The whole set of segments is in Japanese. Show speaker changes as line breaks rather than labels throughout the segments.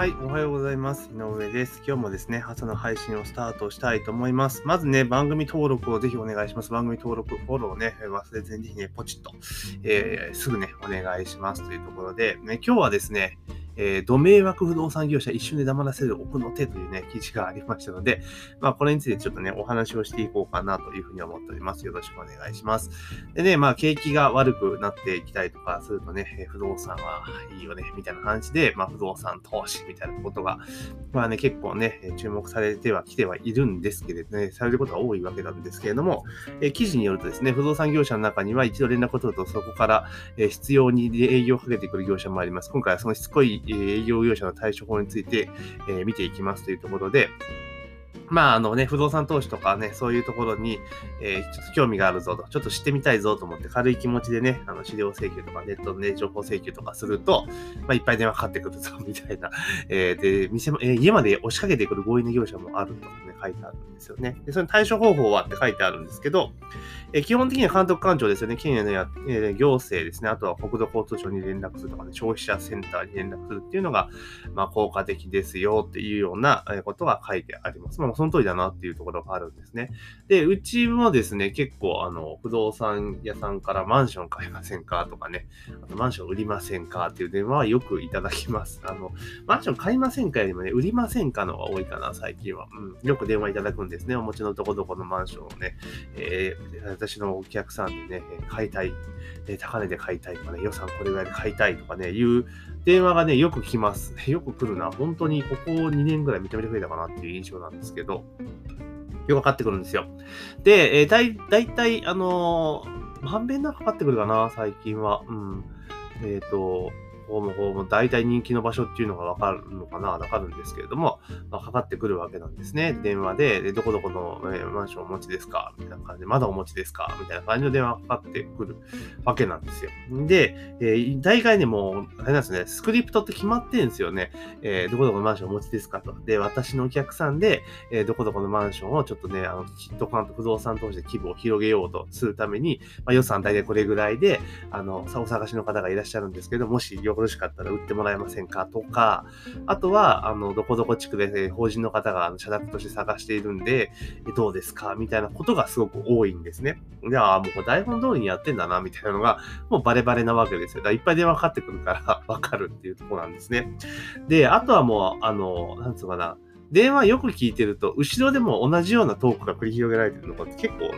はい、おはようございます。井上です。今日もですね、朝の配信をスタートしたいと思います。まずね、番組登録をぜひお願いします。番組登録、フォローね、忘れずにぜひね、ポチッと、えー、すぐね、お願いしますというところで、ね、今日はですね、えー、ド迷惑不動産業者一瞬で黙らせる奥の手というね、記事がありましたので、まあ、これについてちょっとね、お話をしていこうかなというふうに思っております。よろしくお願いします。でね、まあ、景気が悪くなっていきたいとかするとね、不動産はいいよね、みたいな感じで、まあ、不動産投資みたいなことが、まあね、結構ね、注目されてはきてはいるんですけれどね、されることが多いわけなんですけれども、え記事によるとですね、不動産業者の中には一度連絡を取ると、そこから、え必要に営業をかけてくる業者もあります。今回はそのしつこい営業業者の対処法について、え、見ていきますというところで、まあ、あのね、不動産投資とかね、そういうところに、えー、ちょっと興味があるぞと、ちょっと知ってみたいぞと思って軽い気持ちでね、あの、資料請求とかネットで、ね、情報請求とかすると、まあ、いっぱい電話かかってくるぞ、みたいな。えー、で、店も、えー、家まで押しかけてくる強引な業者もあるとかね、書いてあるんですよね。で、その対処方法はって書いてあるんですけど、え、基本的には監督官庁ですよね、県やのや、え、行政ですね、あとは国土交通省に連絡するとかね、消費者センターに連絡するっていうのが、まあ、効果的ですよっていうようなことが書いてあります。まあ、その通りだなっていうところがあるんですね。で、うちもですね、結構、あの、不動産屋さんからマンション買いませんかとかね、あとマンション売りませんかっていう電話はよくいただきます。あの、マンション買いませんかよりもね、売りませんかのが多いかな、最近は。うん、よく電話いただくんですね。お持ちのどこどこのマンションをね、えー、私のお客さんでね、買いたい、え、高値で買いたいとかね、予算これぐらいで買いたいとかね、いう電話がね、よく来ます。よく来るな。本当にここ2年ぐらいめちゃめちゃ増えたかなっていう印象なんですけど、よくかかってくるんですよ。で、えー、だい、だいたい、あのー、まんべんなくかかってくるかな、最近は。うん。えっ、ー、と、ホームホーム、大体人気の場所っていうのがわかるのかなわかるんですけれども、まあ、かかってくるわけなんですね。電話で、でどこどこの、え、マンションお持ちですか？みたいな感じで、まだお持ちですか？みたいな感じの電話がかかってくるわけなんですよ。で、えー、大概ね、もう、あれなんですね、スクリプトって決まってんですよね。えー、どこどこのマンションお持ちですかと。で、私のお客さんで、えー、どこどこのマンションをちょっとね、あの、ヒットカント不動産投資で規模を広げようとするために、まあ、予算大体これぐらいで、あの、お探しの方がいらっしゃるんですけど、もしよろしかったら売ってもらえませんかとか、あとは、あの、どこどこ地区で法人の方が社宅として探しているんで、どうですか？みたいなことがすごく多いんですね。で、ああ、もう台本通りにやってんだな、みたいなのが、もうバレバレなわけですよ。だからいっぱい電話かかってくるから わかるっていうとこなんですね。で、あとはもう、あの、なんつうかな、電話よく聞いてると、後ろでも同じようなトークが繰り広げられてるのが結構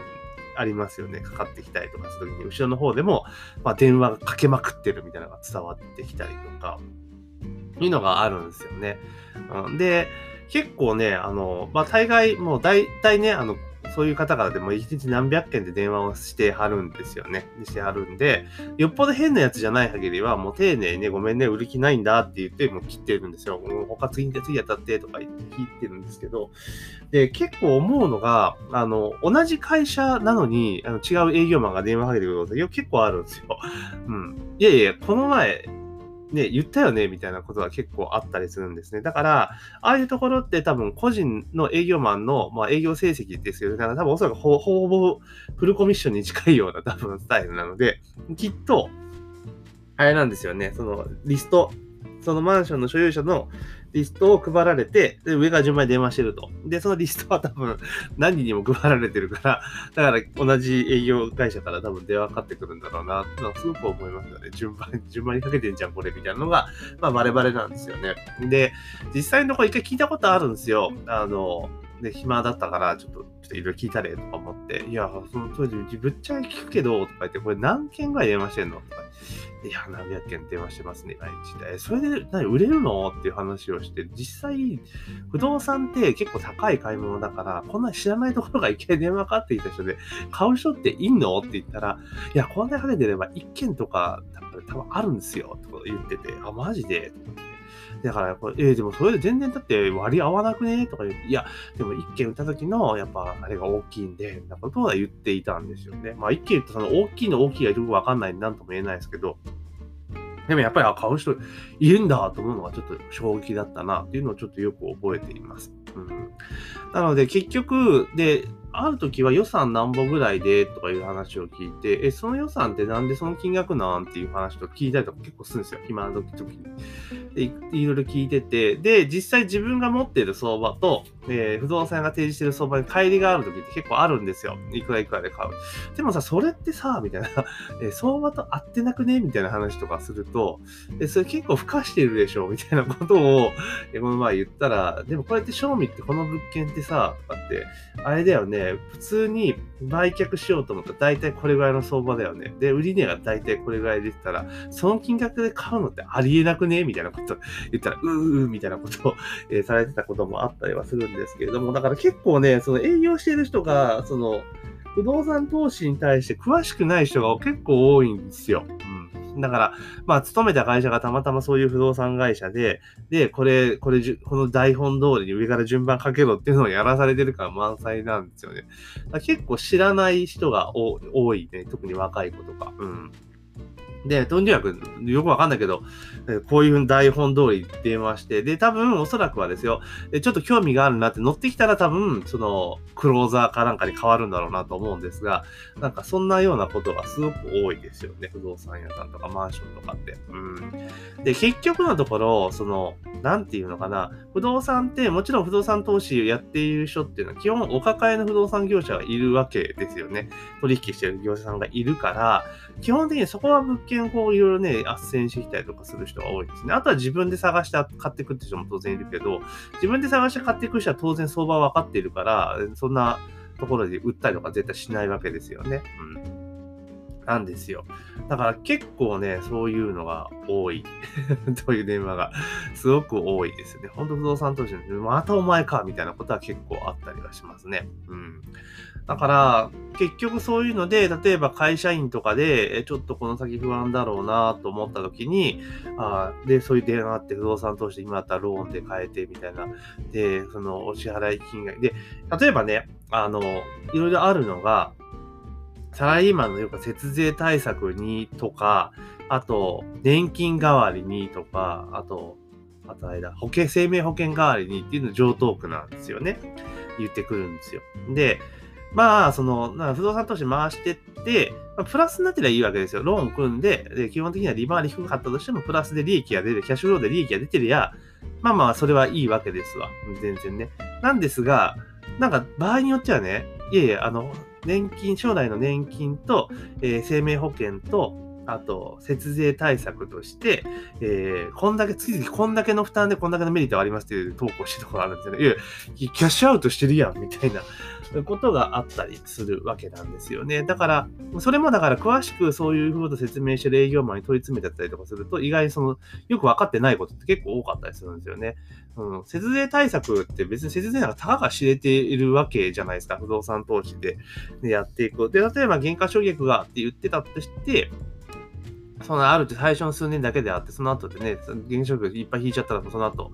ありますよね。かかってきたりとかするときに、後ろの方でも、まあ、電話がかけまくってるみたいなのが伝わってきたりとか、いうのがあるんですよね。うん、で、結構ね、あの、まあ、大概、もう大体ね、あの、そういう方からでも一日何百件で電話をしてはるんですよね。してはるんで、よっぽど変なやつじゃない限りは、もう丁寧に、ごめんね、売る気ないんだって言って、もう切ってるんですよ。もう他次に次当たってとか言って切ってるんですけど、で、結構思うのが、あの、同じ会社なのに、あの違う営業マンが電話かけてくること結構あるんですよ。うん。いやいや、この前、ね、言ったよねみたいなことが結構あったりするんですね。だから、ああいうところって多分個人の営業マンの、まあ、営業成績ですよね、だから多分おそらくほほぼフルコミッションに近いような多分スタイルなので、きっと、あれなんですよね、そのリスト、そのマンションの所有者のリストを配られて、で、上が順番に電話してると。で、そのリストは多分 何人にも配られてるから、だから同じ営業会社から多分電話かかってくるんだろうな、とすごく思いますよね。順番、順番にかけてんじゃん、これ、みたいなのが、まあ、バレバレなんですよね。で、実際のところ一回聞いたことあるんですよ。あの、で、暇だったから、ちょっと、ちょっといろいろ聞いたれとか思って、いや、その当時、ぶっちゃけ聞くけど、とか言って、これ何件ぐらい電話してんのとか、いや、何百件電話してますね、毎日で。それで、何、売れるのっていう話をして、実際、不動産って結構高い買い物だから、こんな知らないところが一回電話かかってきた人で、買う人っていんのって言ったら、いや、こんなにかけてれば1件とか、多分あるんですよ、とか言ってて、あ、マジでとかだから、これ、えー、でもそれで全然だって割り合わなくねとか言って、いや、でも一件打った時の、やっぱあれが大きいんで、みたいなことは言っていたんですよね。まあ一件言ったその大きいの大きいがよくわかんないんで何とも言えないですけど、でもやっぱり、あ、買う人いるんだと思うのがちょっと衝撃だったなっていうのをちょっとよく覚えています。うん、なので結局、で、ある時は予算何本ぐらいでとかいう話を聞いて、え、その予算ってなんでその金額なんていう話とか聞いたりとか結構するんですよ。暇な時に。でいろいろ聞いてて、で、実際自分が持っている相場と、えー、不動産が提示している相場に乖離がある時って結構あるんですよ。いくらいくらで買う。でもさ、それってさ、みたいな、え、相場と合ってなくねみたいな話とかすると、えそれ結構付加してるでしょみたいなことを、えこの前言ったら、でもこうやって賞味ってこの物件ってさ、とかって、あれだよね、普通に売却しようと思ったら大体これぐらいの相場だよね。で、売り値が大体これぐらい出てたら、その金額で買うのってありえなくねみたいなこと言ったら、うーうーみたいなことを、えー、されてたこともあったりはするんですけれども、だから結構ね、その営業してる人が、その、不動産投資に対して詳しくない人が結構多いんですよ。だから、まあ、勤めた会社がたまたまそういう不動産会社で、で、これ、これ、この台本通りに上から順番かけろっていうのをやらされてるから満載なんですよね。結構知らない人が多いね。特に若い子とか。うん。で、とにかく、よくわかんないけど、こういう台本通り電話して、で、多分おそらくはですよ、ちょっと興味があるなって乗ってきたら多分、その、クローザーかなんかに変わるんだろうなと思うんですが、なんかそんなようなことがすごく多いですよね。不動産屋さんとかマンションとかって。うん。で、結局のところ、その、なんていうのかな、不動産って、もちろん不動産投資をやっている人っていうのは、基本お抱えの不動産業者がいるわけですよね。取引してる業者さんがいるから、基本的にそこは物件をいろいろね、斡旋してきたりとかする人が多いですね。あとは自分で探して買っていくって人も当然いるけど、自分で探して買っていく人は当然相場分かっているから、そんなところで売ったりとか絶対しないわけですよね。うん。なんですよ。だから結構ね、そういうのが多い。という電話がすごく多いですよね。本当不動産投資のまたお前かみたいなことは結構あったりはしますね。うん。だから、結局そういうので、例えば会社員とかで、ちょっとこの先不安だろうなと思った時に、あで、そういう電話あって不動産投資で今だったらローンで買えてみたいな。で、そのお支払い金額で、例えばね、あの、いろいろあるのが、サラリーマンのよく節税対策にとか、あと、年金代わりにとか、あと、あとあれだ、保険、生命保険代わりにっていうの上等句なんですよね。言ってくるんですよ。で、まあ、その、なん不動産投資回してって、まあ、プラスになってりゃいいわけですよ。ローン組んで、で基本的には利回り低かったとしても、プラスで利益が出る、キャッシュフローで利益が出てりゃ、まあまあ、それはいいわけですわ。全然ね。なんですが、なんか、場合によってはね、いやいや、あの、年金、将来の年金と、えー、生命保険と、あと、節税対策として、えー、こんだけ、月々こんだけの負担でこんだけのメリットがありますっていう投稿してるところあるんですよね。いや、キャッシュアウトしてるやん、みたいなことがあったりするわけなんですよね。だから、それもだから詳しくそういうふうと説明してる営業マンに問い詰めてたりとかすると、意外にその、よく分かってないことって結構多かったりするんですよね。うん、節税対策って別に節税なんかたかが知れているわけじゃないですか。不動産投資でやっていく。で、例えば原価償却がって言ってたとして、そのあるって最初の数年だけであって、その後でね、原子力いっぱい引いちゃったら、その後、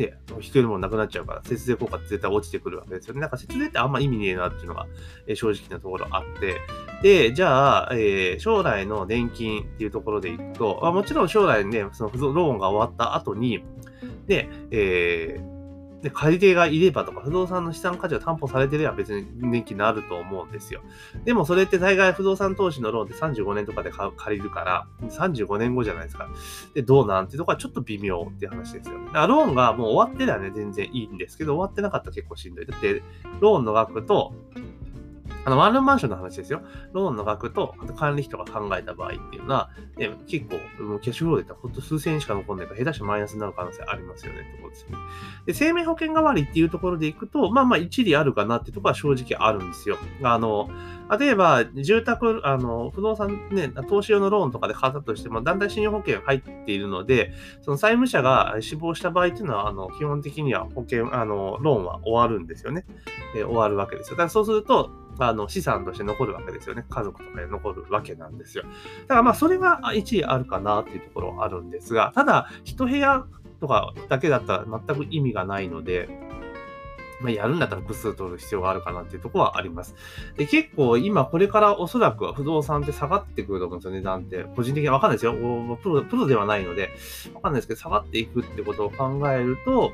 ね、引けるものなくなっちゃうから、節税効果って絶対落ちてくるわけですよね。なんか節税ってあんま意味ねえなっていうのが、えー、正直なところあって。で、じゃあ、えー、将来の年金っていうところでいくと、まあ、もちろん将来ね、そのローンが終わった後に、で、えー、で、借り手がいればとか、不動産の資産価値を担保されてれば別に年金になると思うんですよ。でもそれって大概不動産投資のローンって35年とかで借りるから、35年後じゃないですか。で、どうなんていうとこはちょっと微妙っていう話ですよ。だからローンがもう終わってりゃね、全然いいんですけど、終わってなかったら結構しんどい。だって、ローンの額と、あの、ワンルームマンションの話ですよ。ローンの額と、あと管理費とか考えた場合っていうのは、ね、結構、もうキャッシュフローで言ったらほんと数千円しか残んないから、下手してマイナスになる可能性ありますよねってことですよね。で、生命保険代わりっていうところでいくと、まあまあ一理あるかなってところは正直あるんですよ。あの、例えば、住宅、あの、不動産ね、投資用のローンとかで買ったとしても、だんだん信用保険入っているので、その債務者が死亡した場合っていうのは、あの、基本的には保険、あの、ローンは終わるんですよね。え終わるわけですよ。だからそうすると、あの、資産として残るわけですよね。家族とかで残るわけなんですよ。だからまあ、それが1位あるかなっていうところはあるんですが、ただ、1部屋とかだけだったら全く意味がないので、まあ、やるんだったら複数取る必要があるかなっていうとこはあります。で、結構今これからおそらく不動産って下がってくると思うんですよ、値段って。個人的にわかんないですよ。プロ、プロではないので、わかんないですけど、下がっていくってことを考えると、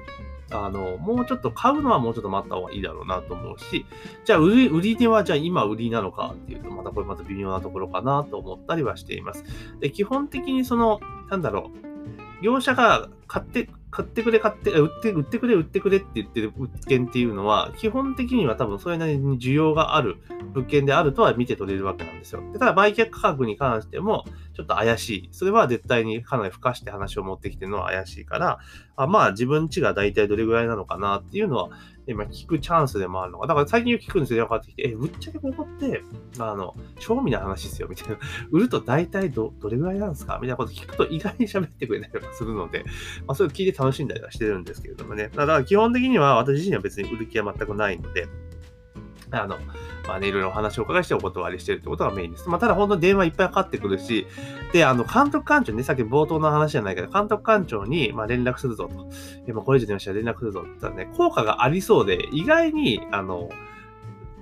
あの、もうちょっと買うのはもうちょっと待った方がいいだろうなと思うし、じゃあ売り、売り値はじゃあ今売りなのかっていうと、またこれまた微妙なところかなと思ったりはしています。で、基本的にその、なんだろう、業者が買って、買ってくれ、買って、売って、売ってくれ、売ってくれって言ってる物件っていうのは、基本的には多分それなりに需要がある物件であるとは見て取れるわけなんですよ。でただ、売却価格に関しても、ちょっと怪しい。それは絶対にかなり付加して話を持ってきてるのは怪しいから、あまあ自分ちが大体どれぐらいなのかなっていうのは、今聞くチャンスでもあるのか。だから最近よく聞くんですよ、電話かかってきて、え、ぶっちゃけここって、あの、賞味な話ですよ、みたいな。売ると大体ど、どれぐらいなんですか？みたいなこと聞くと意外に喋ってくれたりとかするので、まあそれを聞いて楽しんだりはしてるんですけれどもね。だから基本的には私自身は別に売る気は全くないので、あの、まあね、いろいろお話をお伺いしてお断りしてるってことがメインです。まあ、ただ本当に電話いっぱいかかってくるし、で、あの、監督官庁ね、さっき冒頭の話じゃないけど、監督官庁に、まあ、連絡するぞと。え、まあこれ以上電話したら連絡するぞって言ったらね、効果がありそうで、意外に、あの、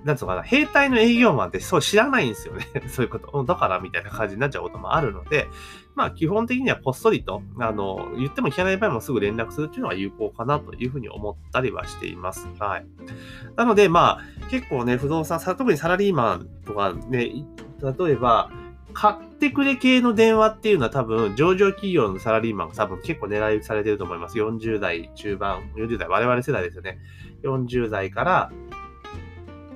なんつうかな、兵隊の営業マンってそう知らないんですよね。そういうこと。だからみたいな感じになっちゃうこともあるので、まあ基本的にはこっそりと、あの、言っても聞かない場合もすぐ連絡するっていうのが有効かなというふうに思ったりはしています。はい。なのでまあ結構ね、不動産、特にサラリーマンとかね、例えば、買ってくれ系の電話っていうのは多分、上場企業のサラリーマンが多分結構狙いされてると思います。40代中盤、40代、我々世代ですよね。40代から、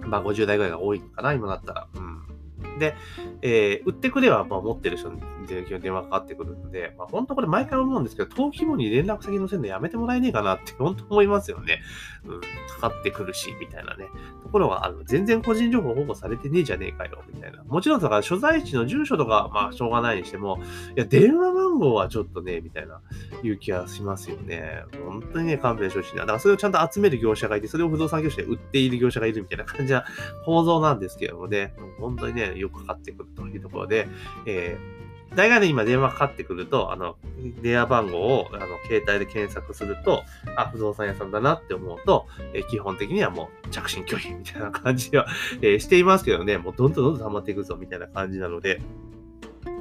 まあ50代ぐらいが多いのかな、今だったら。うん。で、えー、売ってくれはまあ持ってる人に電話かかってくるので、まあ、本当これ毎回思うんですけど、登記簿に連絡先載せるのやめてもらえねえかなって 本当思いますよね。うん、かかってくるし、みたいなね。ところが、あの、全然個人情報保護されてねえじゃねえかよ、みたいな。もちろん、だから所在地の住所とか、まあ、しょうがないにしても、いや、電話番号はちょっとね、みたいな、いう気がしますよね。本当にね、勘弁してほしいな。だからそれをちゃんと集める業者がいて、それを不動産業者で売っている業者がいるみたいな感じな構造なんですけどもね、本当にね、よくかかってくるというところで、えー大概ね、今電話かかってくると、あの、電話番号を、あの、携帯で検索すると、あ、不動産屋さんだなって思うと、え基本的にはもう着信拒否みたいな感じは、えしていますけどね、もうどんどんどんどん溜まっていくぞみたいな感じなので、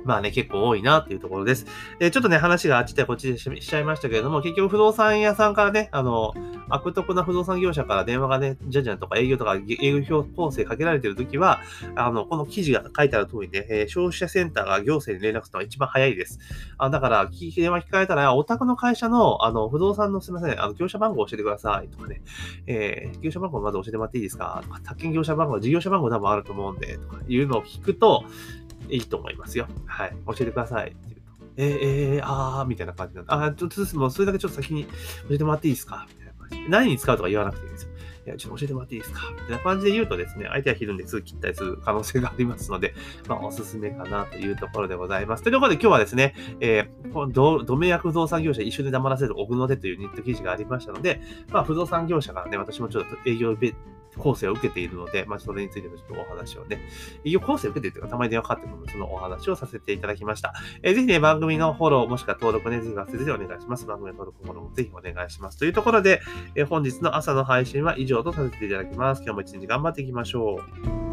まあね、結構多いなっていうところです。で、ちょっとね、話があっちでこっちでしちゃいましたけれども、結局不動産屋さんからね、あの、悪徳な不動産業者から電話がね、じゃじゃんとか営業とか営業構成かけられてるときは、あの、この記事が書いてある通りね、えー、消費者センターが行政に連絡するのが一番早いです。あだから、電話聞かれたら、お宅の会社の、あの、不動産のすみません、あの、業者番号教えてくださいとかね、えー、業者番号まず教えてもらっていいですかとか、宅建業者番号、事業者番号多分あると思うんで、とかいうのを聞くと、いいと思いますよ。はい。教えてください。って言うと、えー、えー、あー、みたいな感じなんで、あー、ちょっともうそれだけちょっと先に教えてもらっていいですか？みたいな感じで。何に使うとか言わなくていいんですよ。いや、ちょっと教えてもらっていいですか？みたいな感じで言うとですね、相手はひるんですぐ切ったりする可能性がありますので、まあ、おすすめかなというところでございます。というところで今日はですね、えー、ドドメ役不動産業者一緒に黙らせる奥の手というニット記事がありましたので、まあ、不動産業者からね、私もちょっと営業構成を受けているので、まあ、それについてのちょっとお話をね、医療構成を受けているというか、たまに電話かかってくるので、そのお話をさせていただきました。えー、ぜひね、番組のフォロー、もしくは登録ね、ぜひ忘れずにお願いします。番組の登録、フォローもぜひお願いします。というところで、えー、本日の朝の配信は以上とさせていただきます。今日も一日頑張っていきましょう。